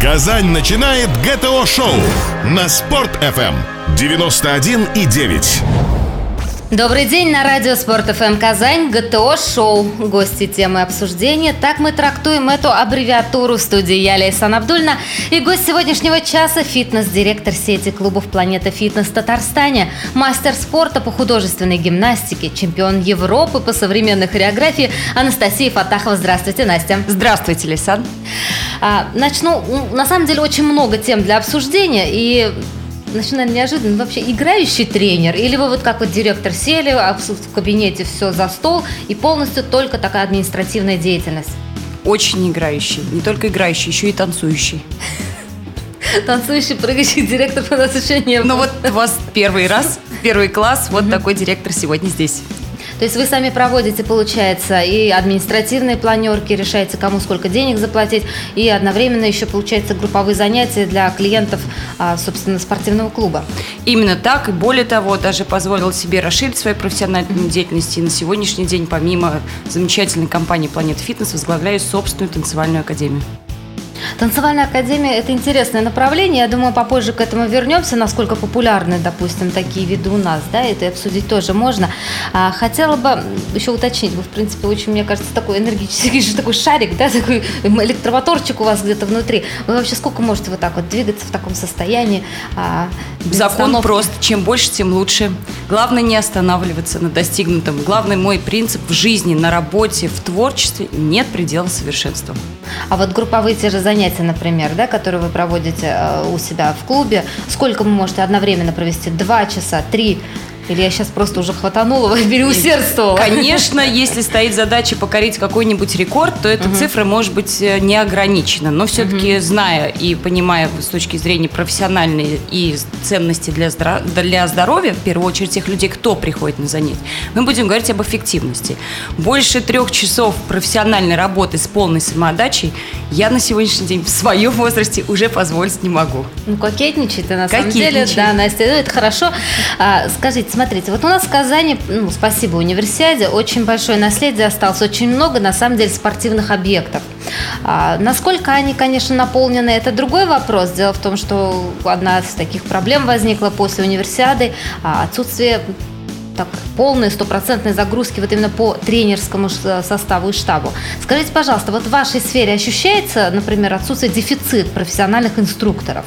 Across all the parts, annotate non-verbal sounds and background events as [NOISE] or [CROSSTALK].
Казань начинает ГТО-шоу на Спорт-ФМ 91,9. Добрый день на радио Спорт ФМ Казань, ГТО Шоу. Гости темы обсуждения. Так мы трактуем эту аббревиатуру в студии я, Ляйсан Абдулина. И гость сегодняшнего часа – фитнес-директор сети клубов «Планета Фитнес» Татарстане, мастер спорта по художественной гимнастике, чемпион Европы по современной хореографии Анастасия Фаттахова. Здравствуйте, Настя. Здравствуйте, Ляйсан. А, начну. На самом деле очень много тем для обсуждения. И наверное, неожиданно, вообще играющий тренер? Или вы вот как вот директор сели, а в кабинете все за стол и полностью только такая административная деятельность? Очень играющий. Не только играющий, еще и танцующий. Танцующий, прыгающий директор у нас еще не было. Ну вот у вас первый раз, первый класс, вот такой директор сегодня здесь. То есть вы сами проводите, получается, и административные планерки, решаете, кому сколько денег заплатить, и одновременно еще, получается, групповые занятия для клиентов, а, собственно, спортивного клуба. Именно так, и более того, даже позволил себе расширить свою профессиональную деятельность, и на сегодняшний день, помимо замечательной компании «Планета Фитнес», возглавляю собственную танцевальную академию. Танцевальная академия – это интересное направление. Я думаю, попозже к этому вернемся, насколько популярны, допустим, такие виды у нас, да, это обсудить тоже можно. А, хотела бы еще уточнить, вы, в принципе, очень, мне кажется, такой энергетический, такой шарик, да, такой электромоторчик у вас где-то внутри. Вы вообще сколько можете вот так вот двигаться в таком состоянии? А, Закон прост, чем больше, тем лучше. Главное не останавливаться на достигнутом. Главный мой принцип в жизни, на работе, в творчестве – нет предела совершенства. А вот групповые те же занятия, например, да, которые вы проводите э, у себя в клубе, сколько вы можете одновременно провести? Два часа, три? Или я сейчас просто уже хватанула, [LAUGHS] переусердствовала? Конечно, если стоит задача покорить какой-нибудь рекорд, то эта угу. цифра может быть э, не ограничена. Но все-таки, угу. зная и понимая с точки зрения профессиональной и ценности для, здра... для здоровья, в первую очередь тех людей, кто приходит на занятия, мы будем говорить об эффективности. Больше трех часов профессиональной работы с полной самоотдачей я на сегодняшний день в своем возрасте уже позволить не могу. Ну, кокетничает на самом деле. Да, Настя, ну, это хорошо. А, скажите, смотрите, вот у нас в Казани, ну, спасибо универсиаде, очень большое наследие осталось, очень много, на самом деле, спортивных объектов. А, насколько они, конечно, наполнены, это другой вопрос. Дело в том, что одна из таких проблем возникла после универсиады, а, отсутствие так, полной стопроцентной загрузки вот именно по тренерскому составу и штабу. Скажите, пожалуйста, вот в вашей сфере ощущается, например, отсутствие дефицит профессиональных инструкторов?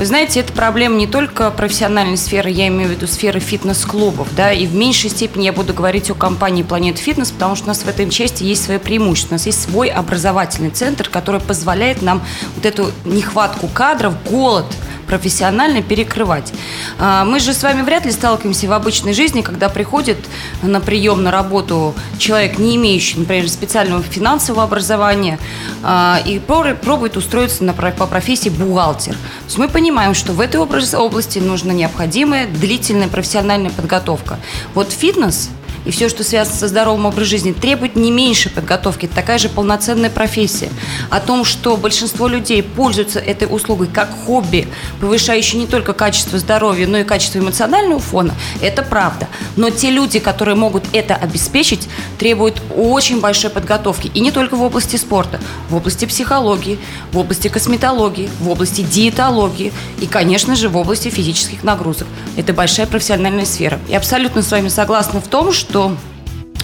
Вы знаете, это проблема не только профессиональной сферы, я имею в виду сферы фитнес-клубов, да, и в меньшей степени я буду говорить о компании Planet Fitness, потому что у нас в этой части есть свое преимущество. У нас есть свой образовательный центр, который позволяет нам вот эту нехватку кадров, голод – профессионально перекрывать. А, мы же с вами вряд ли сталкиваемся в обычной жизни, когда приходит на прием на работу человек, не имеющий, например, специального финансового образования, а, и пробует устроиться по профессии бухгалтер. То есть мы понимаем, что в этой области нужна необходимая длительная профессиональная подготовка. Вот фитнес и все, что связано со здоровым образом жизни, требует не меньше подготовки. Такая же полноценная профессия. О том, что большинство людей пользуются этой услугой как хобби, повышающей не только качество здоровья, но и качество эмоционального фона, это правда. Но те люди, которые могут это обеспечить, требуют очень большой подготовки. И не только в области спорта, в области психологии, в области косметологии, в области диетологии и, конечно же, в области физических нагрузок. Это большая профессиональная сфера. И абсолютно с вами согласна в том, что что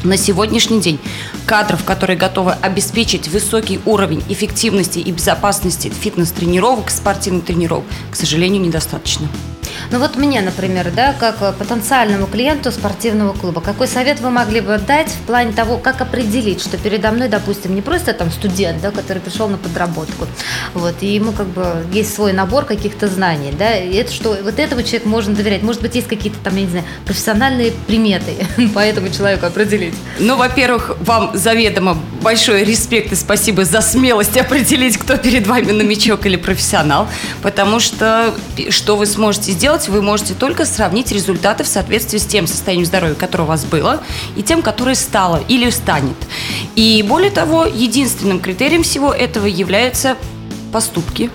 на сегодняшний день кадров, которые готовы обеспечить высокий уровень эффективности и безопасности фитнес-тренировок, спортивных тренировок, к сожалению, недостаточно. Ну вот мне, например, да, как э, потенциальному клиенту спортивного клуба, какой совет вы могли бы дать в плане того, как определить, что передо мной, допустим, не просто там студент, да, который пришел на подработку, вот, и ему как бы есть свой набор каких-то знаний, да, и это что, вот этому человеку можно доверять. Может быть, есть какие-то там, я не знаю, профессиональные приметы [LAUGHS] по этому человеку определить? Ну, во-первых, вам заведомо большой респект и спасибо за смелость определить, кто перед вами новичок или профессионал, потому что что вы сможете сделать, вы можете только сравнить результаты в соответствии с тем состоянием здоровья, которое у вас было, и тем, которое стало или станет. И более того, единственным критерием всего этого являются поступки,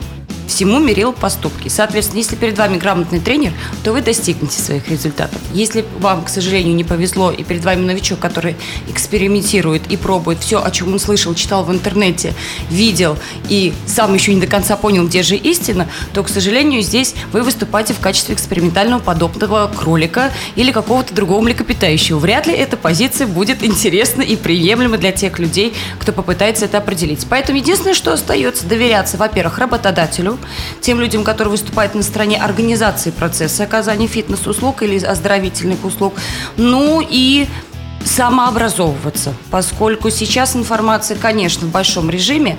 всему мерил поступки. Соответственно, если перед вами грамотный тренер, то вы достигнете своих результатов. Если вам, к сожалению, не повезло, и перед вами новичок, который экспериментирует и пробует все, о чем он слышал, читал в интернете, видел и сам еще не до конца понял, где же истина, то, к сожалению, здесь вы выступаете в качестве экспериментального подобного кролика или какого-то другого млекопитающего. Вряд ли эта позиция будет интересна и приемлема для тех людей, кто попытается это определить. Поэтому единственное, что остается, доверяться, во-первых, работодателю, тем людям, которые выступают на стороне организации процесса оказания фитнес-услуг или оздоровительных услуг, ну и самообразовываться, поскольку сейчас информация, конечно, в большом режиме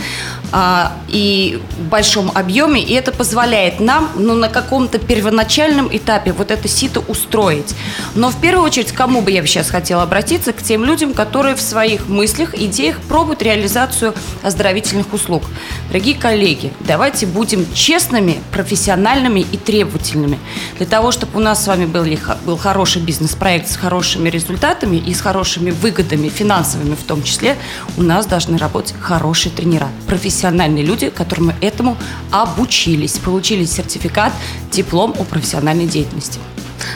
а, и в большом объеме, и это позволяет нам, ну, на каком-то первоначальном этапе вот это сито устроить. Но в первую очередь, к кому бы я сейчас хотела обратиться? К тем людям, которые в своих мыслях, идеях пробуют реализацию оздоровительных услуг. Дорогие коллеги, давайте будем честными, профессиональными и требовательными. Для того, чтобы у нас с вами был, был хороший бизнес-проект с хорошими результатами и с хорошими выгодами, финансовыми в том числе, у нас должны работать хорошие тренера, профессиональные люди, которым этому обучились, получили сертификат, диплом о профессиональной деятельности.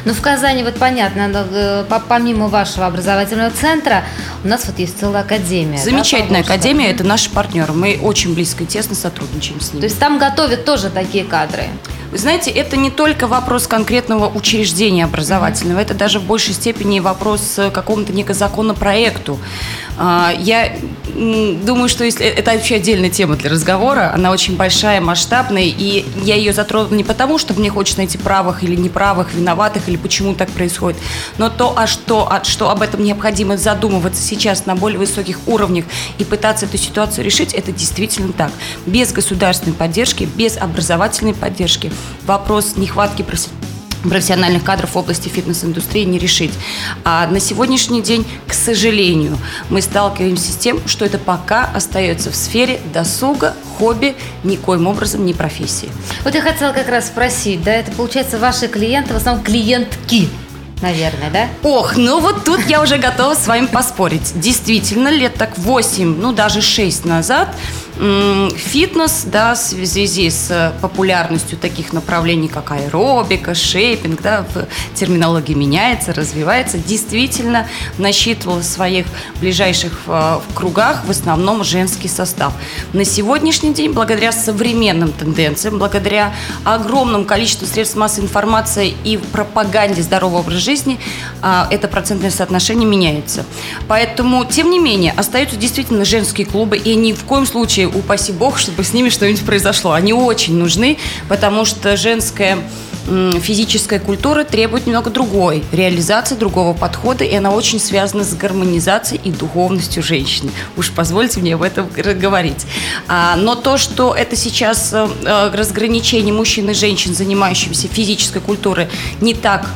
Ну, в Казани, вот понятно, э, помимо вашего образовательного центра, у нас вот есть целая академия. Замечательная да, академия, это наши партнеры. Мы очень близко и тесно сотрудничаем с ними. То есть там готовят тоже такие кадры? Вы знаете, это не только вопрос конкретного учреждения образовательного, это даже в большей степени вопрос какому-то некого законопроекту. А, я думаю, что если это вообще отдельная тема для разговора, она очень большая, масштабная, и я ее затронула не потому, что мне хочется найти правых или неправых, виноватых, или почему так происходит, но то, а что, а что об этом необходимо задумываться сейчас на более высоких уровнях и пытаться эту ситуацию решить, это действительно так. Без государственной поддержки, без образовательной поддержки вопрос нехватки профессионалов профессиональных кадров в области фитнес-индустрии не решить. А на сегодняшний день, к сожалению, мы сталкиваемся с тем, что это пока остается в сфере досуга, хобби, никоим образом не профессии. Вот я хотела как раз спросить, да, это получается ваши клиенты, в основном клиентки, наверное, да? Ох, ну вот тут я уже готова с вами поспорить. Действительно, лет так 8, ну даже 6 назад фитнес, да, в связи с популярностью таких направлений, как аэробика, шейпинг, да, в терминологии меняется, развивается, действительно насчитывал в своих ближайших э, кругах в основном женский состав. На сегодняшний день, благодаря современным тенденциям, благодаря огромному количеству средств массовой информации и пропаганде здорового образа жизни, э, это процентное соотношение меняется. Поэтому, тем не менее, остаются действительно женские клубы, и ни в коем случае упаси бог, чтобы с ними что-нибудь произошло. Они очень нужны, потому что женская физическая культура требует немного другой реализации, другого подхода, и она очень связана с гармонизацией и духовностью женщины. Уж позвольте мне об этом говорить. А, но то, что это сейчас э, э, разграничение мужчин и женщин, занимающихся физической культурой, не так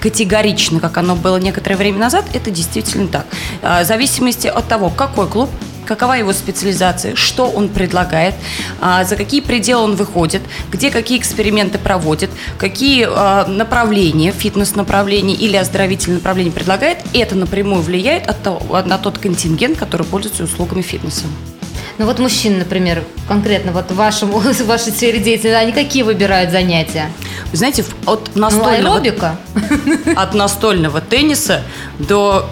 категорично, как оно было некоторое время назад, это действительно так. А, в зависимости от того, какой клуб, какова его специализация, что он предлагает, а, за какие пределы он выходит, где какие эксперименты проводит, какие а, направления, фитнес-направления или оздоровительные направления предлагает, это напрямую влияет на тот контингент, который пользуется услугами фитнеса. Ну вот мужчины, например, конкретно вот в, вашем, [LAUGHS] в вашей сфере деятельности, они какие выбирают занятия? Вы знаете, от настольного, ну, от настольного тенниса до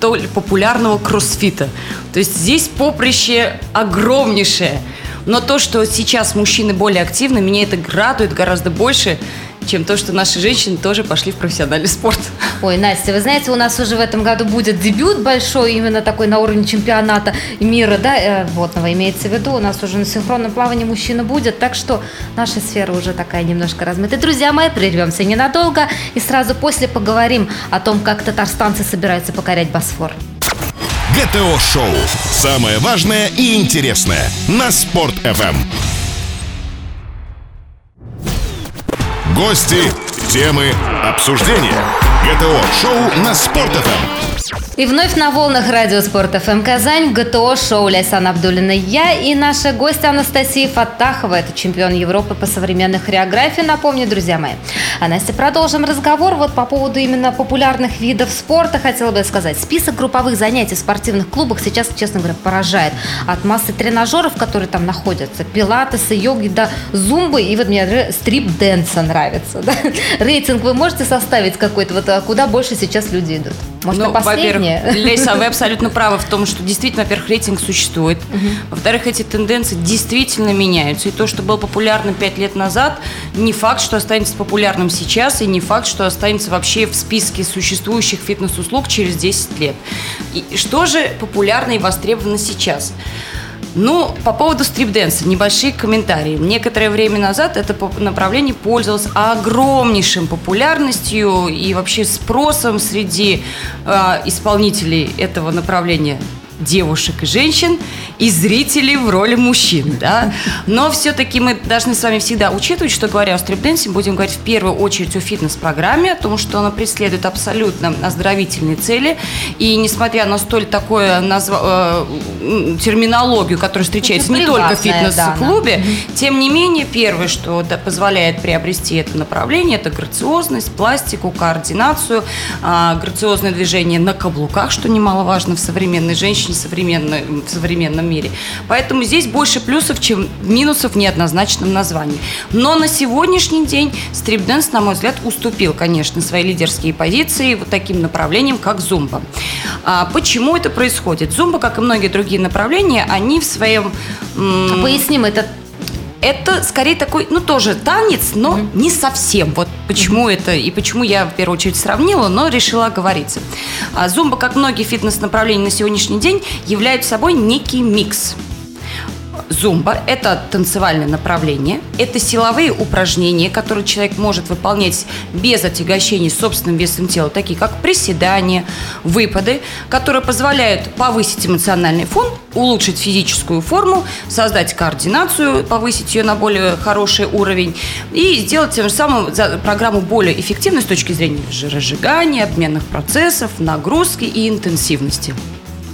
столь популярного кроссфита. То есть здесь поприще огромнейшее. Но то, что сейчас мужчины более активны, меня это радует гораздо больше, чем то, что наши женщины тоже пошли в профессиональный спорт. Ой, Настя, вы знаете, у нас уже в этом году будет дебют большой, именно такой на уровне чемпионата мира, да, э, водного имеется в виду. У нас уже на синхронном плавании мужчина будет, так что наша сфера уже такая немножко размыта. Друзья мои, прервемся ненадолго и сразу после поговорим о том, как татарстанцы собираются покорять Босфор. ГТО-шоу. Самое важное и интересное на Спорт-ФМ. Гости, темы, обсуждения. ГТО-шоу на Спорт.ФМ. И вновь на волнах радио Спорт ФМ Казань ГТО шоу Ляйсан Абдулина я и наша гостья Анастасия Фаттахова. Это чемпион Европы по современной хореографии, напомню, друзья мои. А Настя, продолжим разговор вот по поводу именно популярных видов спорта. Хотела бы сказать, список групповых занятий в спортивных клубах сейчас, честно говоря, поражает. От массы тренажеров, которые там находятся, пилатеса, йоги до зумбы, и вот мне стрип-дэнса нравится. [LAUGHS] Да? Рейтинг вы можете составить какой-то, вот а куда больше сейчас люди идут? Может, ну, во-первых, Лейса, вы абсолютно правы в том, что действительно, во-первых, рейтинг существует. Угу. Во-вторых, эти тенденции действительно меняются. И то, что было популярно пять лет назад, не факт, что останется популярным сейчас, и не факт, что останется вообще в списке существующих фитнес-услуг через 10 лет. И что же популярно и востребовано сейчас? Ну, по поводу стрип-дэнса, небольшие комментарии. Некоторое время назад это направление пользовалось огромнейшим популярностью и вообще спросом среди э, исполнителей этого направления девушек и женщин и зрителей в роли мужчин, да. Но все-таки мы должны с вами всегда учитывать, что говоря о стрип-дэнсе, будем говорить в первую очередь о фитнес-программе, о том, что она преследует абсолютно оздоровительные цели. И несмотря на столь такое назва... э, терминологию, которая встречается не только в фитнес-клубе, да, тем не менее, первое, что да, позволяет приобрести это направление, это грациозность, пластику, координацию, э, грациозное движение на каблуках, что немаловажно в современной женщине, современной, в современном мире. Поэтому здесь больше плюсов, чем минусов в неоднозначном названии. Но на сегодняшний день strip dance, на мой взгляд, уступил, конечно, свои лидерские позиции вот таким направлениям, как зумба. А почему это происходит? Зумба, как и многие другие направления, они в своем... М- Поясним, это это скорее такой, ну, тоже танец, но mm-hmm. не совсем. Вот почему mm-hmm. это и почему я в первую очередь сравнила, но решила оговориться. А зумба, как многие фитнес-направления на сегодняшний день, является собой некий микс – Зумба – это танцевальное направление, это силовые упражнения, которые человек может выполнять без отягощений собственным весом тела, такие как приседания, выпады, которые позволяют повысить эмоциональный фон, улучшить физическую форму, создать координацию, повысить ее на более хороший уровень и сделать тем самым программу более эффективной с точки зрения жиросжигания, обменных процессов, нагрузки и интенсивности.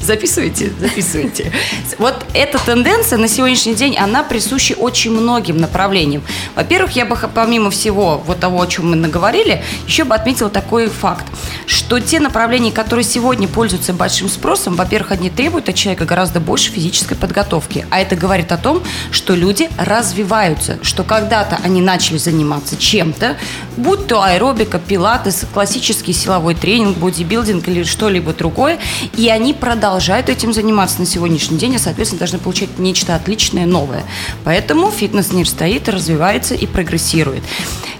Записывайте, записывайте. Вот эта тенденция на сегодняшний день, она присуща очень многим направлениям. Во-первых, я бы, помимо всего вот того, о чем мы наговорили, еще бы отметила такой факт, что те направления, которые сегодня пользуются большим спросом, во-первых, они требуют от человека гораздо больше физической подготовки. А это говорит о том, что люди развиваются, что когда-то они начали заниматься чем-то, будь то аэробика, пилатес, классический силовой тренинг, бодибилдинг или что-либо другое, и они продолжают продолжают этим заниматься на сегодняшний день, и, соответственно, должны получать нечто отличное, новое. Поэтому фитнес-мир стоит, развивается и прогрессирует.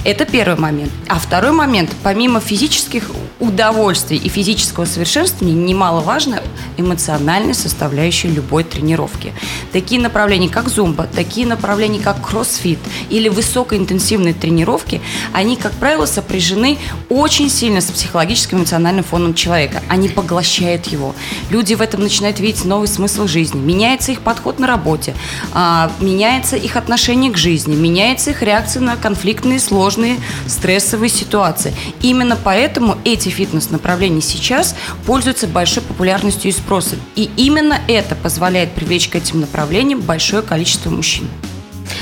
Это первый момент. А второй момент, помимо физических удовольствий и физического совершенствования, немаловажно эмоциональная составляющая любой тренировки. Такие направления, как зумба, такие направления, как кроссфит или высокоинтенсивные тренировки, они, как правило, сопряжены очень сильно с психологическим эмоциональным фоном человека. Они поглощают его. Люди в этом начинают видеть новый смысл жизни. Меняется их подход на работе, а, меняется их отношение к жизни, меняется их реакция на конфликтные, сложные, стрессовые ситуации. Именно поэтому эти фитнес-направления сейчас пользуются большой популярностью и спросом. И именно это позволяет привлечь к этим направлениям большое количество мужчин.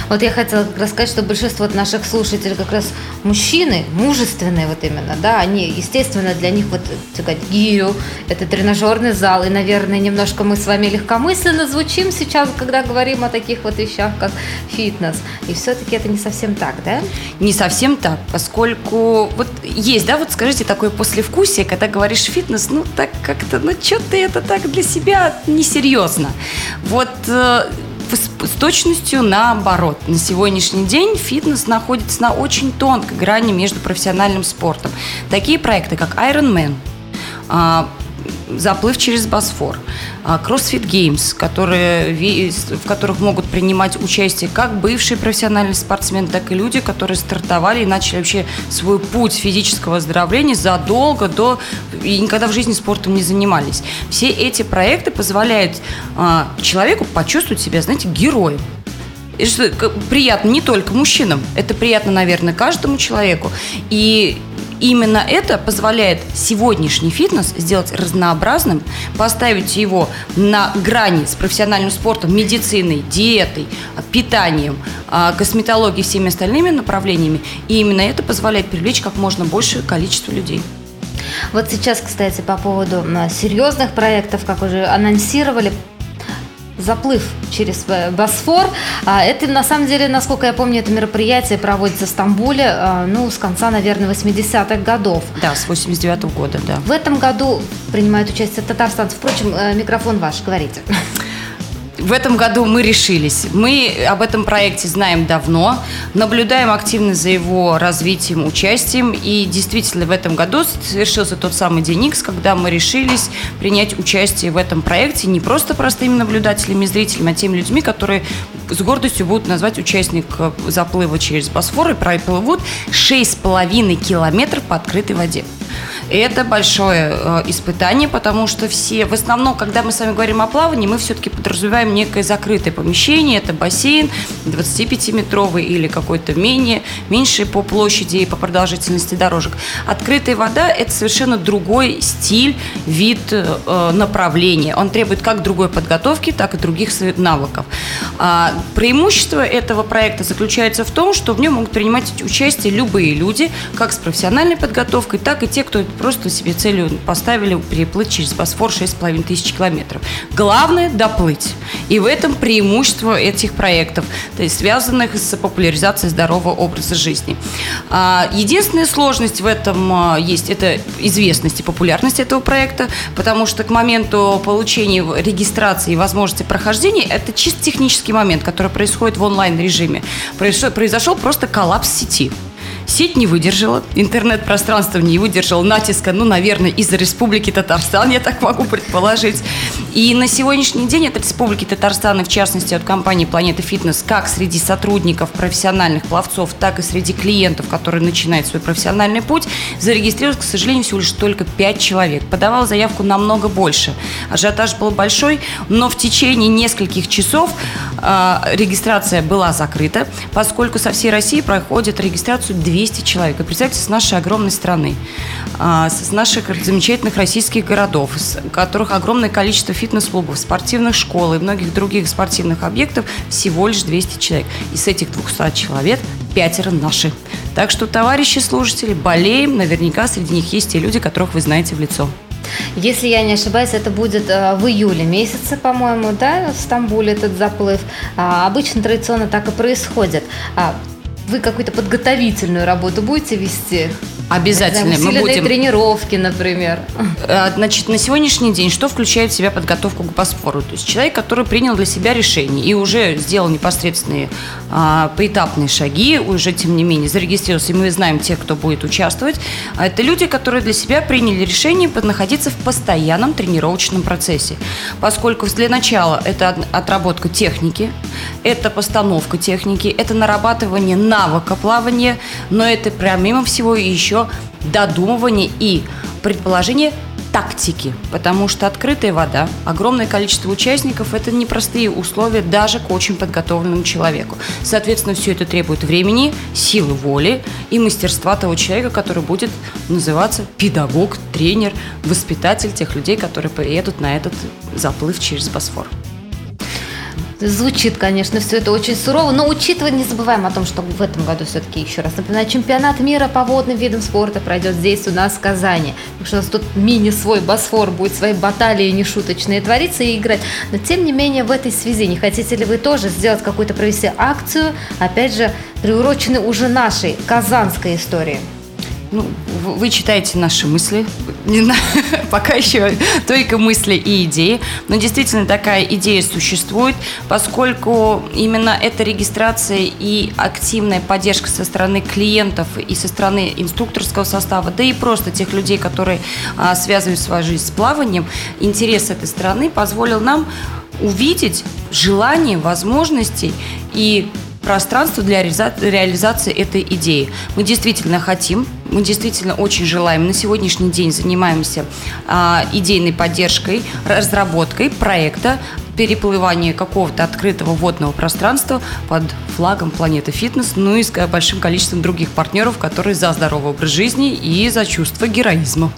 Вот я хотела рассказать, что большинство наших слушателей как раз мужчины, мужественные вот именно, да, они, естественно, для них вот, сказать, гирю, это тренажерный зал, и, наверное, немножко мы с вами легкомысленно звучим сейчас, когда говорим о таких вот вещах, как фитнес, и все-таки это не совсем так, да? Не совсем так, поскольку вот есть, да, вот скажите, такое послевкусие, когда говоришь фитнес, ну, так как-то, ну, что-то это так для себя несерьезно. Вот э, с точностью наоборот. На сегодняшний день фитнес находится на очень тонкой грани между профессиональным спортом. Такие проекты, как Ironman, а, заплыв через Босфор, а, CrossFit Games, которые, в которых могут принимать участие как бывшие профессиональные спортсмены, так и люди, которые стартовали и начали вообще свой путь физического оздоровления задолго до и никогда в жизни спортом не занимались. Все эти проекты позволяют а, человеку почувствовать себя, знаете, героем приятно не только мужчинам, это приятно, наверное, каждому человеку. И именно это позволяет сегодняшний фитнес сделать разнообразным, поставить его на грани с профессиональным спортом, медициной, диетой, питанием, а, косметологией и всеми остальными направлениями. И именно это позволяет привлечь как можно большее количество людей. Вот сейчас, кстати, по поводу серьезных проектов, как уже анонсировали, заплыв через Босфор. А, это, на самом деле, насколько я помню, это мероприятие проводится в Стамбуле, а, ну, с конца, наверное, 80-х годов. Да, с 89-го года, да. В этом году принимают участие татарстанцы. Впрочем, э, микрофон ваш, говорите в этом году мы решились. Мы об этом проекте знаем давно, наблюдаем активно за его развитием, участием. И действительно в этом году совершился тот самый день X, когда мы решились принять участие в этом проекте не просто простыми наблюдателями зрителями, а теми людьми, которые с гордостью будут назвать участник заплыва через Босфор и проплывут 6,5 километров по открытой воде. Это большое э, испытание, потому что все, в основном, когда мы с вами говорим о плавании, мы все-таки подразумеваем некое закрытое помещение, это бассейн 25-метровый или какой-то менее, меньший по площади и по продолжительности дорожек. Открытая вода – это совершенно другой стиль, вид, э, направления. Он требует как другой подготовки, так и других навыков. А преимущество этого проекта заключается в том, что в нем могут принимать участие любые люди, как с профессиональной подготовкой, так и те, кто просто себе целью поставили переплыть через Босфор 6,5 тысяч километров. Главное – доплыть. И в этом преимущество этих проектов, то есть связанных с популяризацией здорового образа жизни. А, единственная сложность в этом а, есть – это известность и популярность этого проекта, потому что к моменту получения регистрации и возможности прохождения – это чисто технический момент, который происходит в онлайн-режиме. Произошел просто коллапс сети. Сеть не выдержала, интернет-пространство не выдержало натиска, ну, наверное, из-за Республики Татарстан, я так могу предположить. И на сегодняшний день от Республики Татарстан, и в частности от компании «Планета Фитнес», как среди сотрудников профессиональных пловцов, так и среди клиентов, которые начинают свой профессиональный путь, зарегистрировалось, к сожалению, всего лишь только 5 человек. Подавал заявку намного больше. Ажиотаж был большой, но в течение нескольких часов э, регистрация была закрыта, поскольку со всей России проходит регистрацию 200 200 человек. И представьте, с нашей огромной страны, а, с наших замечательных российских городов, с которых огромное количество фитнес-клубов, спортивных школ и многих других спортивных объектов, всего лишь 200 человек. И с этих 200 человек пятеро наши. Так что, товарищи слушатели, болеем. Наверняка среди них есть те люди, которых вы знаете в лицо. Если я не ошибаюсь, это будет э, в июле месяце, по-моему, да, в Стамбуле этот заплыв. А, обычно традиционно так и происходит. Вы какую-то подготовительную работу будете вести? Обязательно. Мы будем... тренировки, например. Э, значит, на сегодняшний день что включает в себя подготовку к Босфору? То есть человек, который принял для себя решение и уже сделал непосредственные а, поэтапные шаги, уже, тем не менее, зарегистрировался, и мы знаем тех, кто будет участвовать, а это люди, которые для себя приняли решение находиться в постоянном тренировочном процессе. Поскольку для начала это отработка техники, это постановка техники, это нарабатывание навыка плавания, но это, помимо всего, еще еще додумывание и предположение тактики, потому что открытая вода, огромное количество участников – это непростые условия даже к очень подготовленному человеку. Соответственно, все это требует времени, силы воли и мастерства того человека, который будет называться педагог, тренер, воспитатель тех людей, которые приедут на этот заплыв через Босфор. Звучит, конечно, все это очень сурово, но учитывая, не забываем о том, что в этом году все-таки, еще раз напоминаю, чемпионат мира по водным видам спорта пройдет здесь у нас в Казани. Так что у нас тут мини свой Босфор будет свои баталии нешуточные твориться и играть. Но тем не менее в этой связи не хотите ли вы тоже сделать какую-то провести акцию, опять же, приуроченной уже нашей казанской истории? Ну, вы читаете наши мысли, на, [LAUGHS] пока еще только мысли и идеи, но действительно такая идея существует, поскольку именно эта регистрация и активная поддержка со стороны клиентов и со стороны инструкторского состава, да и просто тех людей, которые а, связывают свою жизнь с плаванием, интерес этой страны позволил нам увидеть желание, возможности и пространство для реализации этой идеи. Мы действительно хотим, мы действительно очень желаем. На сегодняшний день занимаемся а, идейной поддержкой, разработкой проекта переплывания какого-то открытого водного пространства под флагом Планеты Фитнес, ну и с большим количеством других партнеров, которые за здоровый образ жизни и за чувство героизма.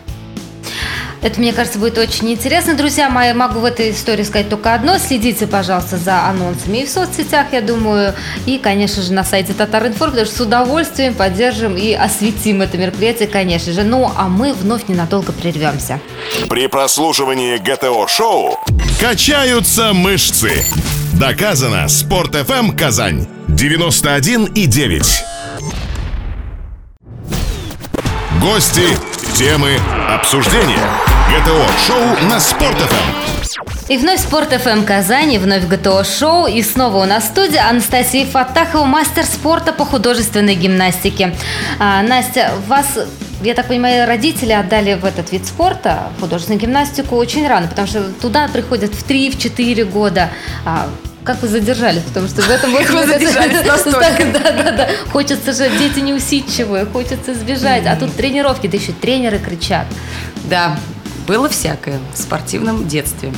Это, мне кажется, будет очень интересно. Друзья мои, могу в этой истории сказать только одно. Следите, пожалуйста, за анонсами и в соцсетях, я думаю, и, конечно же, на сайте Татаринформ, потому что с удовольствием поддержим и осветим это мероприятие, конечно же. Ну, а мы вновь ненадолго прервемся. При прослушивании ГТО-шоу качаются мышцы. Доказано. Спорт FM Казань. 91 и 9. Гости, темы, обсуждения. ГТО-шоу на Спорт.ФМ. И вновь Спорт ФМ Казань, и вновь ГТО Шоу. И снова у нас в студии Анастасия Фатахова, мастер спорта по художественной гимнастике. А, Настя, вас я так понимаю, родители отдали в этот вид спорта, художественную гимнастику, очень рано, потому что туда приходят в 3-4 года. А, как вы задержались? Потому что в этом вот вы задержались [LAUGHS] настолько. Да, да, да. Хочется же, дети неусидчивые, хочется сбежать. А тут тренировки, да еще тренеры кричат. Да, было всякое в спортивном детстве.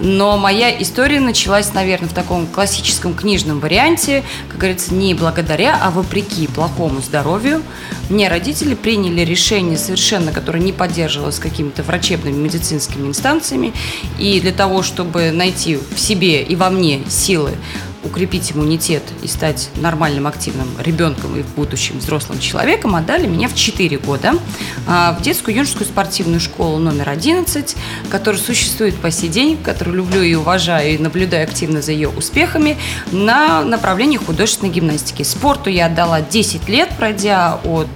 Но моя история началась, наверное, в таком классическом книжном варианте, как говорится, не благодаря, а вопреки плохому здоровью. Мне родители приняли решение совершенно, которое не поддерживалось какими-то врачебными медицинскими инстанциями. И для того, чтобы найти в себе и во мне силы укрепить иммунитет и стать нормальным, активным ребенком и в будущем взрослым человеком, отдали меня в 4 года а, в детскую юношескую спортивную школу номер 11, которая существует по сей день, которую люблю и уважаю, и наблюдаю активно за ее успехами, на направлении художественной гимнастики. Спорту я отдала 10 лет, пройдя от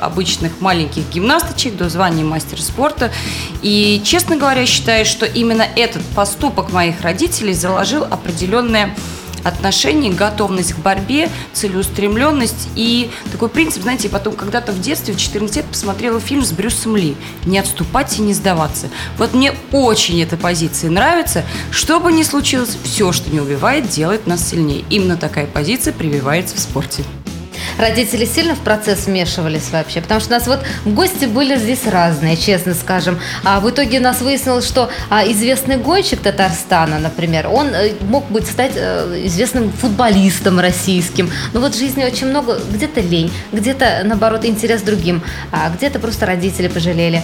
обычных маленьких гимнасточек до звания мастера спорта. И, честно говоря, считаю, что именно этот поступок моих родителей заложил определенное отношений, готовность к борьбе, целеустремленность и такой принцип, знаете, потом когда-то в детстве, в 14 лет посмотрела фильм с Брюсом Ли «Не отступать и не сдаваться». Вот мне очень эта позиция нравится. Что бы ни случилось, все, что не убивает, делает нас сильнее. Именно такая позиция прививается в спорте родители сильно в процесс вмешивались вообще? Потому что у нас вот гости были здесь разные, честно скажем. А в итоге у нас выяснилось, что а, известный гонщик Татарстана, например, он э, мог быть стать э, известным футболистом российским. Но вот в жизни очень много, где-то лень, где-то, наоборот, интерес другим, а где-то просто родители пожалели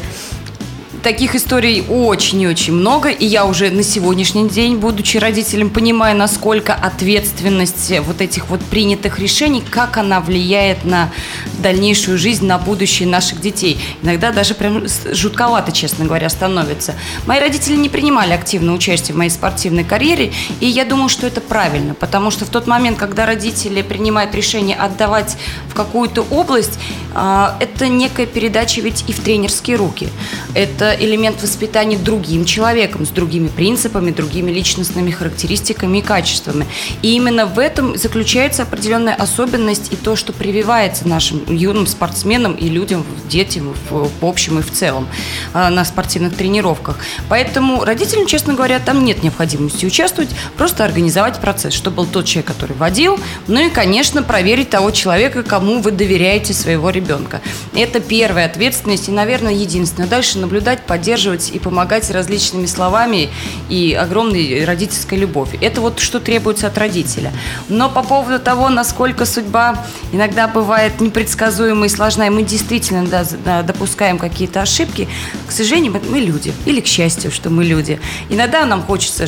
таких историй очень-очень много, и я уже на сегодняшний день, будучи родителем, понимаю, насколько ответственность вот этих вот принятых решений, как она влияет на дальнейшую жизнь, на будущее наших детей. Иногда даже прям жутковато, честно говоря, становится. Мои родители не принимали активное участие в моей спортивной карьере, и я думаю, что это правильно, потому что в тот момент, когда родители принимают решение отдавать в какую-то область, а, это некая передача ведь и в тренерские руки. Это элемент воспитания другим человеком, с другими принципами, другими личностными характеристиками и качествами. И именно в этом заключается определенная особенность и то, что прививается нашим юным спортсменам и людям, детям в, в общем и в целом а, на спортивных тренировках. Поэтому родителям, честно говоря, там нет необходимости участвовать, просто организовать процесс, чтобы был тот человек, который водил, ну и, конечно, проверить того человека, кому вы доверяете своего ребенка. Это первая ответственность и, наверное, единственное. Дальше наблюдать поддерживать и помогать различными словами и огромной родительской любовью. Это вот что требуется от родителя. Но по поводу того, насколько судьба иногда бывает непредсказуемой и сложная, мы действительно да, допускаем какие-то ошибки, к сожалению, мы люди. Или к счастью, что мы люди. Иногда нам хочется,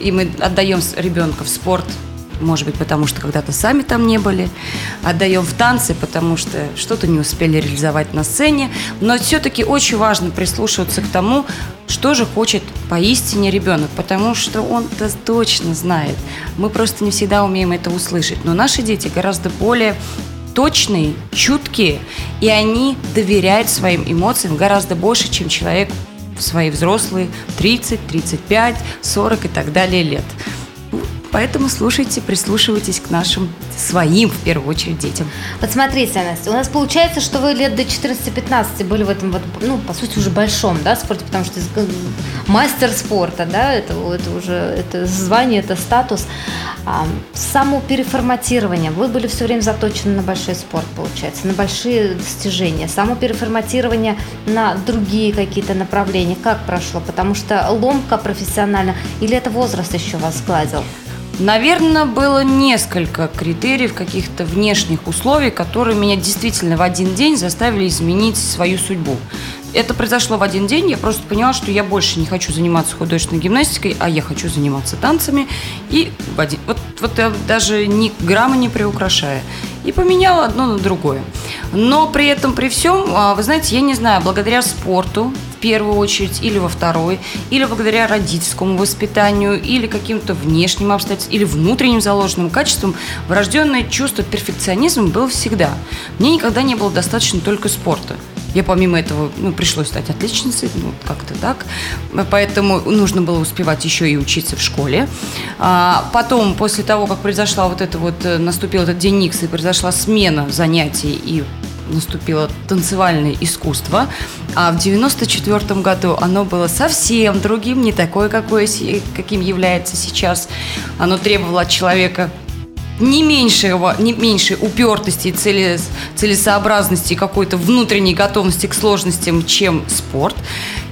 и мы отдаем ребенка в спорт, может быть, потому что когда-то сами там не были. Отдаем в танцы, потому что что-то не успели реализовать на сцене. Но все-таки очень важно прислушиваться к тому, что же хочет поистине ребенок, потому что он-то точно знает. Мы просто не всегда умеем это услышать. Но наши дети гораздо более точные, чуткие, и они доверяют своим эмоциям гораздо больше, чем человек в свои взрослые 30, 35, 40 и так далее лет Поэтому слушайте, прислушивайтесь к нашим своим, в первую очередь, детям. Вот смотрите, Настя, у нас получается, что вы лет до 14-15 были в этом, вот, ну, по сути, уже большом, да, спорте, потому что э, мастер спорта, да, это, это уже это звание, это статус. А, само переформатирование. Вы были все время заточены на большой спорт, получается, на большие достижения. Само переформатирование на другие какие-то направления. Как прошло? Потому что ломка профессионально, или это возраст еще вас сгладил? Наверное, было несколько критериев, каких-то внешних условий, которые меня действительно в один день заставили изменить свою судьбу. Это произошло в один день, я просто поняла, что я больше не хочу заниматься художественной гимнастикой, а я хочу заниматься танцами. И в один, вот, вот я даже ни грамма не приукрашая. И поменяла одно на другое. Но при этом, при всем, а, вы знаете, я не знаю, благодаря спорту, первую очередь, или во второй, или благодаря родительскому воспитанию, или каким-то внешним обстоятельствам, или внутренним заложенным качествам, врожденное чувство перфекционизма было всегда. Мне никогда не было достаточно только спорта. Я помимо этого, ну, пришлось стать отличницей, ну, как-то так. Поэтому нужно было успевать еще и учиться в школе. А потом, после того, как произошла вот это вот, э, наступил этот день Никса и произошла смена занятий и наступило танцевальное искусство, а в 94 году оно было совсем другим, не такое, какое, каким является сейчас. Оно требовало от человека не меньшего, не меньшей упертости, цели, целесообразности, какой-то внутренней готовности к сложностям, чем спорт.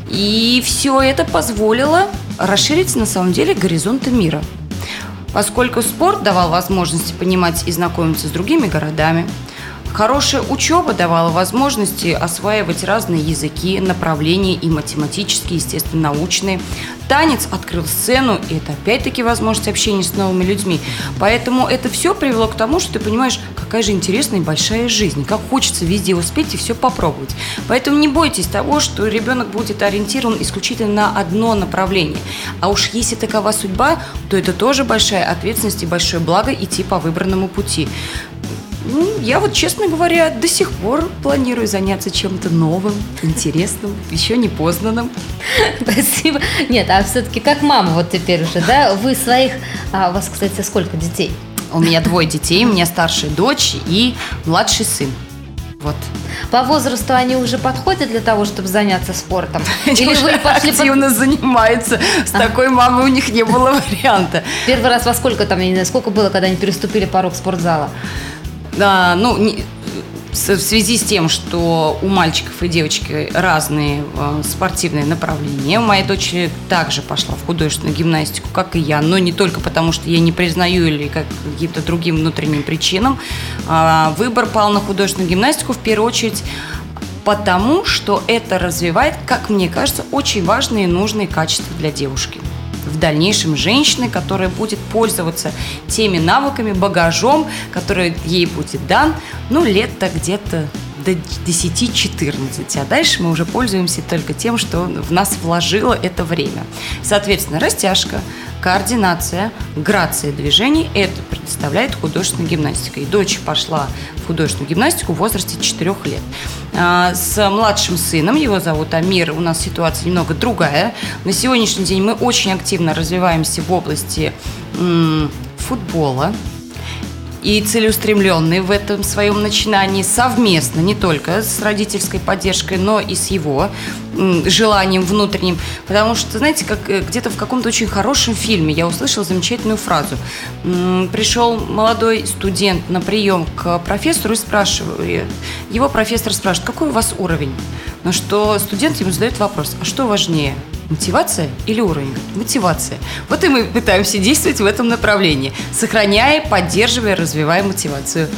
И все это позволило расширить на самом деле горизонты мира. Поскольку спорт давал возможности понимать и знакомиться с другими городами, Хорошая учеба давала возможности осваивать разные языки, направления и математические, естественно, научные. Танец открыл сцену, и это опять-таки возможность общения с новыми людьми. Поэтому это все привело к тому, что ты понимаешь, какая же интересная и большая жизнь, как хочется везде успеть и все попробовать. Поэтому не бойтесь того, что ребенок будет ориентирован исключительно на одно направление. А уж если такова судьба, то это тоже большая ответственность и большое благо идти по выбранному пути. Ну, я вот, честно говоря, до сих пор планирую заняться чем-то новым, интересным, еще не познанным. Спасибо. Нет, а все-таки как мама вот теперь уже, да? Вы своих... А у вас, кстати, сколько детей? У меня двое детей. У меня старшая дочь и младший сын. Вот. По возрасту они уже подходят для того, чтобы заняться спортом? [LAUGHS] Или вы пошли активно под... занимаются. С такой мамой у них не было [LAUGHS] варианта. Первый раз во сколько там, я не знаю, сколько было, когда они переступили порог спортзала? Да, ну, не, в связи с тем, что у мальчиков и девочки разные э, спортивные направления. Моя дочь также пошла в художественную гимнастику, как и я, но не только потому, что я не признаю или как каким-то другим внутренним причинам. А выбор пал на художественную гимнастику в первую очередь потому, что это развивает, как мне кажется, очень важные и нужные качества для девушки в дальнейшем женщины, которая будет пользоваться теми навыками, багажом, который ей будет дан, ну, лет-то где-то до 10-14, а дальше мы уже пользуемся только тем, что в нас вложило это время. Соответственно, растяжка, координация, грация движений – это представляет художественная гимнастика. И дочь пошла художественную гимнастику в возрасте 4 лет. А, с младшим сыном, его зовут Амир, у нас ситуация немного другая. На сегодняшний день мы очень активно развиваемся в области футбола, и целеустремленный в этом своем начинании совместно, не только с родительской поддержкой, но и с его желанием внутренним. Потому что, знаете, как э, где-то в каком-то очень хорошем фильме я услышала замечательную фразу. Пришел молодой студент на прием к профессору и спрашивает, его профессор спрашивает, какой у вас уровень? На что студент ему задает вопрос, а что важнее – Мотивация или уровень? Мотивация. Вот и мы пытаемся действовать в этом направлении, сохраняя, поддерживая, развивая мотивацию.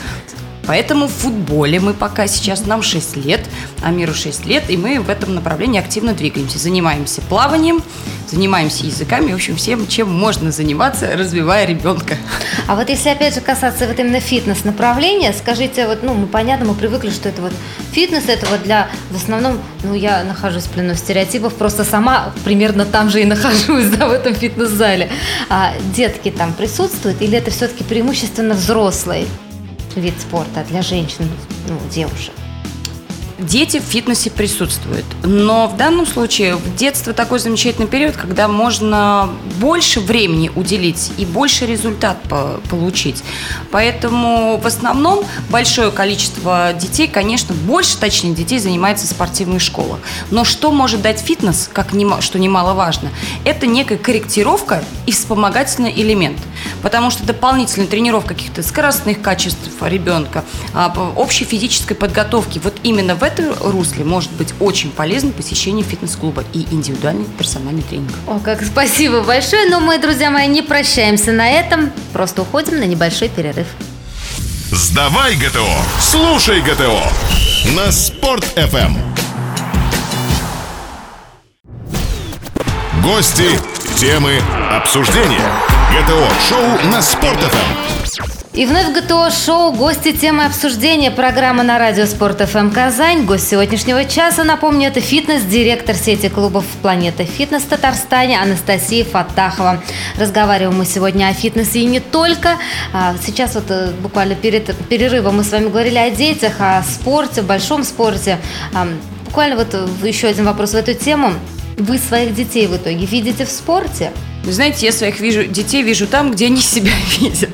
Поэтому в футболе мы пока сейчас, нам 6 лет, а миру 6 лет, и мы в этом направлении активно двигаемся. Занимаемся плаванием, занимаемся языками, в общем, всем, чем можно заниматься, развивая ребенка. А вот если опять же касаться вот именно фитнес-направления, скажите, вот, ну, мы понятно, мы привыкли, что это вот фитнес, это вот для, в основном, ну, я нахожусь в плену стереотипов, просто сама примерно там же и нахожусь, [LAUGHS] да, в этом фитнес-зале. А детки там присутствуют или это все-таки преимущественно взрослые? Вид спорта для женщин, ну, девушек? Дети в фитнесе присутствуют. Но в данном случае в детство такой замечательный период, когда можно больше времени уделить и больше результат получить. Поэтому в основном большое количество детей, конечно, больше, точнее, детей занимается в спортивных школах. Но что может дать фитнес, как что немаловажно, это некая корректировка и вспомогательный элемент. Потому что дополнительная тренировка каких-то скоростных качеств ребенка, а, общей физической подготовки, вот именно в этом русле может быть очень полезно посещение фитнес-клуба и индивидуальный персональный тренинг. О, как спасибо большое. Но мы, друзья мои, не прощаемся на этом. Просто уходим на небольшой перерыв. Сдавай ГТО, слушай ГТО на Спорт-ФМ. Гости, темы, обсуждения. ГТО-шоу на Спорт-ФМ. И вновь ГТО-шоу «Гости темы обсуждения» программы на радио Спорт ФМ Казань. Гость сегодняшнего часа, напомню, это фитнес-директор сети клубов «Планета Фитнес» в Татарстане Анастасия Фатахова. Разговариваем мы сегодня о фитнесе и не только. А, сейчас вот э, буквально перед перерывом мы с вами говорили о детях, о спорте, большом спорте. А, буквально вот э, еще один вопрос в эту тему. Вы своих детей в итоге видите в спорте? Вы знаете, я своих вижу, детей вижу там, где они себя [LAUGHS] видят.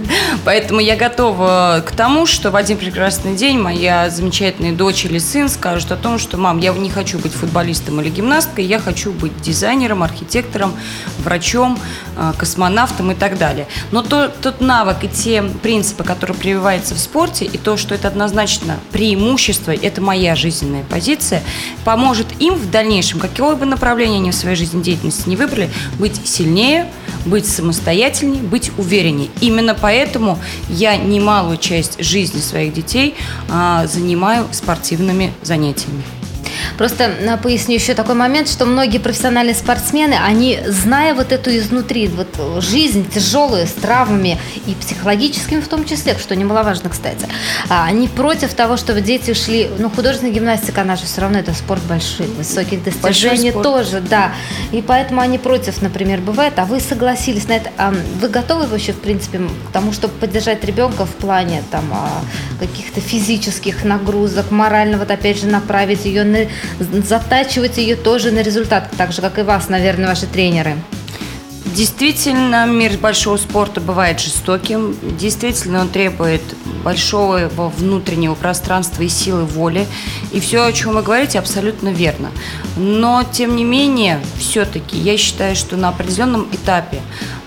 Поэтому я готова к тому, что в один прекрасный день моя замечательная дочь или сын скажут о том, что мам, я не хочу быть футболистом или гимнасткой, я хочу быть дизайнером, архитектором, врачом, э, космонавтом и так далее. Но то, тот навык и те принципы, которые прививаются в спорте, и то, что это однозначно преимущество, это моя жизненная позиция, поможет им в дальнейшем, какое бы направление они в своей жизнедеятельности не выбрали, быть сильнее, быть самостоятельнее, быть увереннее. Именно поэтому я немалую часть жизни своих детей а, занимаю спортивными занятиями. Просто э, поясню еще такой момент, что многие профессиональные спортсмены, они, зная вот эту изнутри, вот жизнь тяжелую, с травмами и психологическими в том числе, что немаловажно, кстати, а, они против того, чтобы дети шли, ну, художественная гимнастика, она же все равно это спорт большой, высоких достижений тоже, да. И поэтому они против, например, бывает, а вы согласились на это. А вы готовы вообще, в принципе, к тому, чтобы поддержать ребенка в плане там а, каких-то физических нагрузок, морально, вот опять же, направить ее на затачивать ее тоже на результат, так же, как и вас, наверное, ваши тренеры. Действительно, мир большого спорта бывает жестоким. Действительно, он требует большого внутреннего пространства и силы воли. И все, о чем вы говорите, абсолютно верно. Но, тем не менее, все-таки я считаю, что на определенном этапе,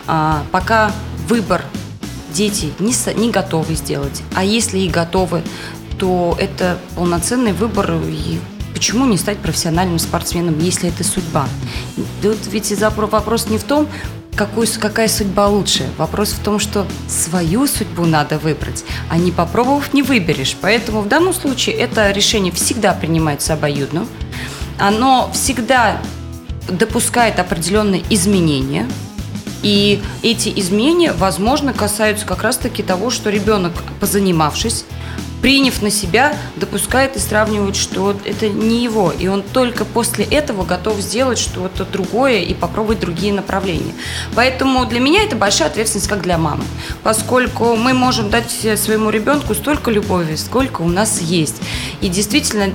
а, пока выбор дети не, не готовы сделать, а если и готовы, то это полноценный выбор и почему не стать профессиональным спортсменом, если это судьба? Тут ведь вопрос не в том, какую, какая судьба лучше. Вопрос в том, что свою судьбу надо выбрать, а не попробовав не выберешь. Поэтому в данном случае это решение всегда принимается обоюдно. Оно всегда допускает определенные изменения. И эти изменения, возможно, касаются как раз-таки того, что ребенок, позанимавшись, приняв на себя, допускает и сравнивает, что это не его. И он только после этого готов сделать что-то другое и попробовать другие направления. Поэтому для меня это большая ответственность, как для мамы. Поскольку мы можем дать своему ребенку столько любови, сколько у нас есть. И действительно,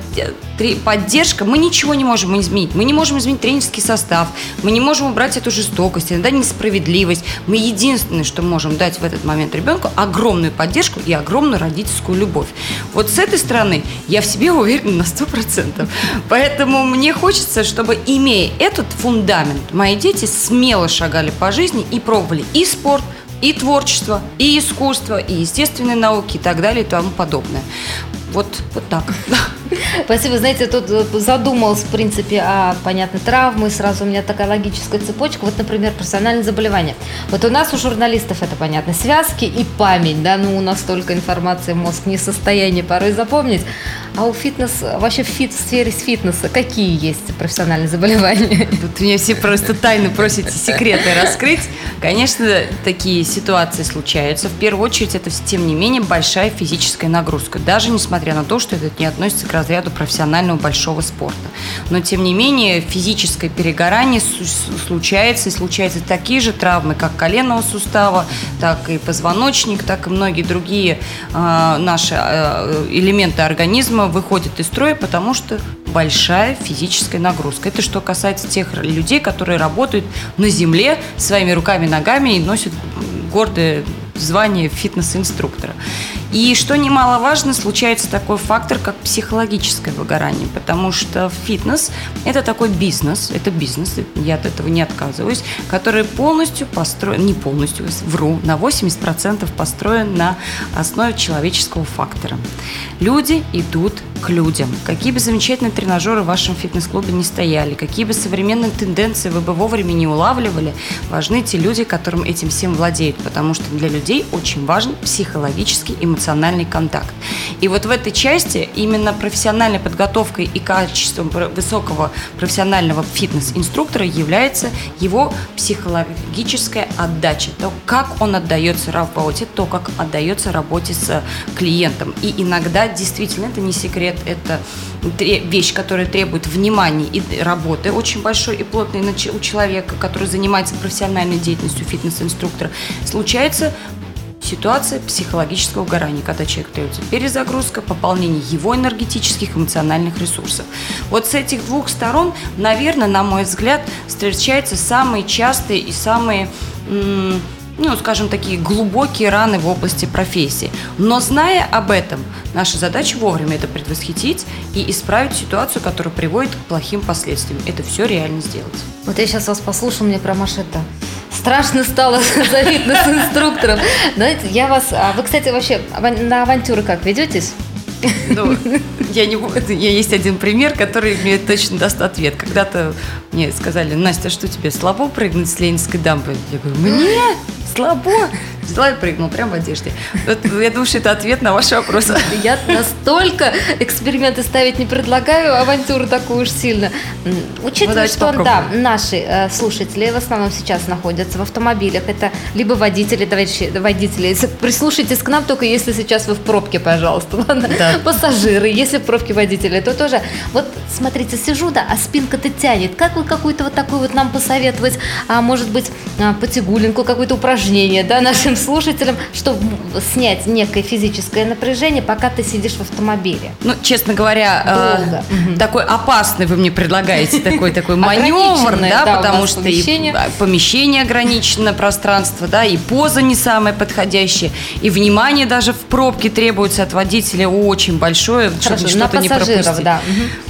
поддержка, мы ничего не можем изменить. Мы не можем изменить тренерский состав, мы не можем убрать эту жестокость, иногда несправедливость. Мы единственное, что можем дать в этот момент ребенку, огромную поддержку и огромную родительскую любовь. Вот с этой стороны я в себе уверена на 100%. Поэтому мне хочется, чтобы, имея этот фундамент, мои дети смело шагали по жизни и пробовали и спорт, и творчество, и искусство, и естественные науки и так далее и тому подобное. Вот, вот так. [LAUGHS] Спасибо. Знаете, тут задумалась, в принципе, о, понятно, травмы. Сразу у меня такая логическая цепочка. Вот, например, профессиональные заболевания. Вот у нас, у журналистов, это понятно, связки и память. Да, ну, у нас столько информации, мозг не в состоянии порой запомнить. А у фитнес, вообще в, фит, в сфере фитнеса какие есть профессиональные заболевания? Тут меня все просто тайны просите секреты раскрыть. Конечно, такие ситуации случаются. В первую очередь, это, тем не менее, большая физическая нагрузка. Даже несмотря на то, что это не относится к разряду профессионального большого спорта. Но, тем не менее, физическое перегорание случается, и случаются такие же травмы, как коленного сустава, так и позвоночник, так и многие другие э, наши э, элементы организма, система выходит из строя, потому что большая физическая нагрузка. Это что касается тех людей, которые работают на земле своими руками, ногами и носят гордое звание фитнес-инструктора. И что немаловажно, случается такой фактор, как психологическое выгорание, потому что фитнес – это такой бизнес, это бизнес, я от этого не отказываюсь, который полностью построен, не полностью, вру, на 80% построен на основе человеческого фактора. Люди идут к людям. Какие бы замечательные тренажеры в вашем фитнес-клубе не стояли, какие бы современные тенденции вы бы вовремя не улавливали, важны те люди, которым этим всем владеют, потому что для людей очень важен психологический, эмоциональный контакт. И вот в этой части именно профессиональной подготовкой и качеством высокого профессионального фитнес-инструктора является его психологическая отдача, то, как он отдается работе, то, как отдается работе с клиентом. И иногда действительно это не секрет, лет это вещь, которая требует внимания и работы очень большой и плотной у человека, который занимается профессиональной деятельностью фитнес-инструктора, случается ситуация психологического выгорания, когда человек требуется перезагрузка, пополнение его энергетических, эмоциональных ресурсов. Вот с этих двух сторон, наверное, на мой взгляд, встречаются самые частые и самые ну, скажем, такие глубокие раны в области профессии. Но зная об этом, наша задача вовремя это предвосхитить и исправить ситуацию, которая приводит к плохим последствиям. Это все реально сделать. Вот я сейчас вас послушаю, мне про Машета страшно стало [LAUGHS] за фитнес-инструктором. Знаете, я вас... А вы, кстати, вообще на авантюры как ведетесь? [LAUGHS] Ну, я не я есть один пример, который мне точно даст ответ. Когда-то мне сказали, Настя, что тебе слабо прыгнуть с Ленинской дамбы? Я говорю, мне [GASPS] слабо. Взяла и прыгнул прямо в одежде. Вот, я думаю, что это ответ на ваш вопрос. Я настолько эксперименты ставить не предлагаю, авантюру такую уж сильно. Учитывая, ну, что да, наши э, слушатели в основном сейчас находятся в автомобилях, это либо водители, товарищи водители, прислушайтесь к нам только если сейчас вы в пробке, пожалуйста, [LAUGHS] ладно? Да. Пассажиры, если в пробке водители, то тоже. Вот смотрите, сижу, да, а спинка-то тянет. Как вы какую-то вот такую вот нам посоветовать, а может быть, а, потягулинку, какое-то упражнение, да, нашим слушателям, чтобы снять некое физическое напряжение, пока ты сидишь в автомобиле. Ну, честно говоря, э, такой опасный вы мне предлагаете такой такой [LAUGHS] маневр, да, да потому что помещение. и помещение ограничено, пространство, да, и поза не самая подходящая, и внимание даже в пробке требуется от водителя очень большое, чтобы что-то не пропустить. Да.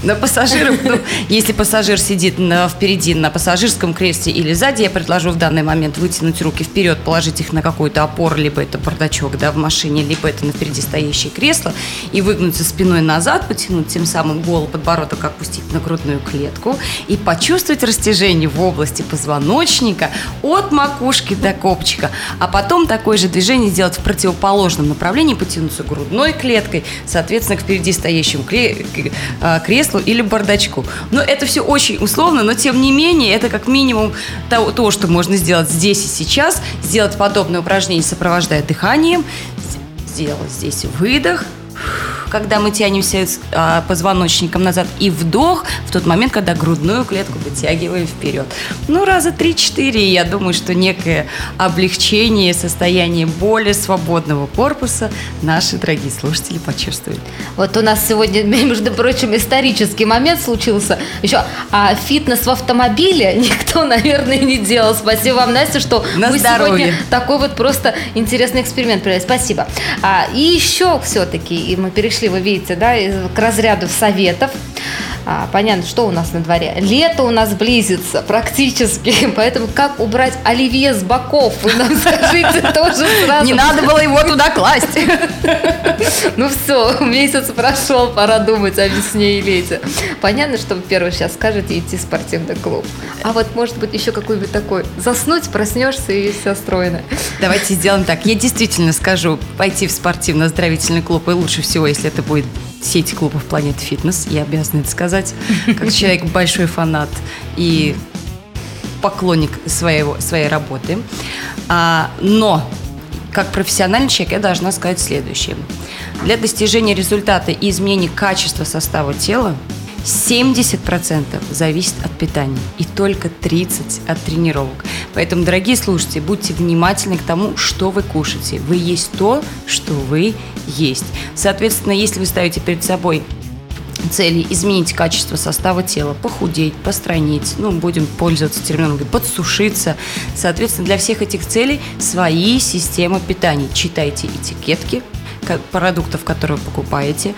На пассажиров, ну, если пассажир сидит на, впереди на пассажирском кресле или сзади, я предложу в данный момент вытянуть руки вперед, положить их на какую-то опор, либо это бардачок да, в машине, либо это на впереди стоящее кресло, и выгнуться спиной назад, потянуть тем самым голову, подбородок опустить на грудную клетку и почувствовать растяжение в области позвоночника от макушки до копчика. А потом такое же движение сделать в противоположном направлении, потянуться грудной клеткой, соответственно, к впереди стоящему а, креслу или бардачку. Но это все очень условно, но тем не менее, это как минимум то, то что можно сделать здесь и сейчас, сделать подобное упражнение упражнений сопровождая дыханием. Сделала здесь выдох, когда мы тянемся а, позвоночником назад, и вдох в тот момент, когда грудную клетку вытягиваем вперед. Ну, раза три-четыре, я думаю, что некое облегчение, состояние более свободного корпуса наши дорогие слушатели почувствуют. Вот у нас сегодня, [LAUGHS] между прочим, исторический момент случился. Еще а фитнес в автомобиле никто, наверное, не делал. Спасибо вам, Настя, что На вы здоровье. сегодня такой вот просто интересный эксперимент провели. Спасибо. А, и еще все-таки, и мы перешли перешли, вы видите, да, к разряду советов. А, понятно, что у нас на дворе. Лето у нас близится практически, [LAUGHS] поэтому как убрать оливье с боков? Вы нам [LAUGHS] скажите тоже сразу. Не надо было его туда класть. [LAUGHS] Ну все, месяц прошел, пора думать о весне и лете. Понятно, что вы первый сейчас скажете идти в спортивный клуб. А вот может быть еще какой-нибудь такой заснуть, проснешься и все стройно. Давайте сделаем так. Я действительно скажу пойти в спортивно-оздоровительный клуб и лучше всего, если это будет сеть клубов Планет Фитнес, я обязана это сказать, как [LAUGHS] человек большой фанат и поклонник своего, своей работы. А, но как профессиональный человек я должна сказать следующее. Для достижения результата и изменения качества состава тела 70% зависит от питания и только 30% от тренировок. Поэтому, дорогие слушатели, будьте внимательны к тому, что вы кушаете. Вы есть то, что вы есть. Соответственно, если вы ставите перед собой целей изменить качество состава тела, похудеть, постранить, ну, будем пользоваться терминологией, подсушиться. Соответственно, для всех этих целей свои системы питания. Читайте этикетки, продуктов, которые вы покупаете,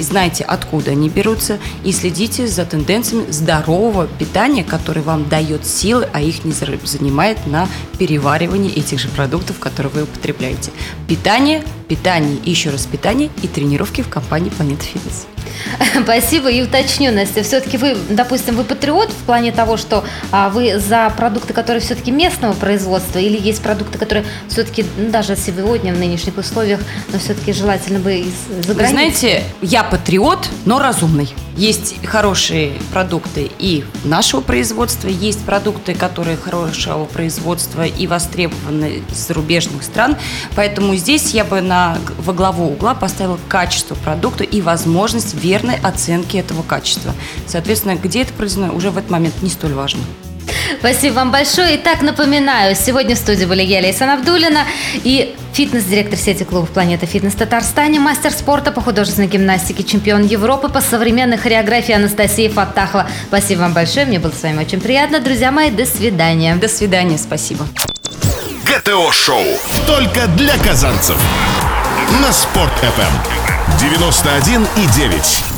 знайте, откуда они берутся, и следите за тенденциями здорового питания, которое вам дает силы, а их не занимает на переваривании этих же продуктов, которые вы употребляете. Питание, питание, еще раз питание и тренировки в компании Planet Fitness. [LAUGHS] Спасибо. И уточню, Настя, все-таки вы, допустим, вы патриот в плане того, что а, вы за продукты, которые все-таки местного производства, или есть продукты, которые все-таки ну, даже сегодня в нынешних условиях, но все-таки желательно бы из за Вы знаете, я патриот, но разумный. Есть хорошие продукты и нашего производства, есть продукты, которые хорошего производства и востребованы из зарубежных стран. Поэтому здесь я бы на, во главу угла поставила качество продукта и возможность верной оценки этого качества. Соответственно, где это произведено, уже в этот момент не столь важно. Спасибо вам большое. Итак, напоминаю, сегодня в студии были я, Лейсан Абдулина, и фитнес-директор сети клубов «Планета Фитнес» Татарстане, мастер спорта по художественной гимнастике, чемпион Европы по современной хореографии Анастасия Фатахова. Спасибо вам большое, мне было с вами очень приятно. Друзья мои, до свидания. До свидания, спасибо. ГТО-шоу только для казанцев на Спорт-ФМ 91 и 9.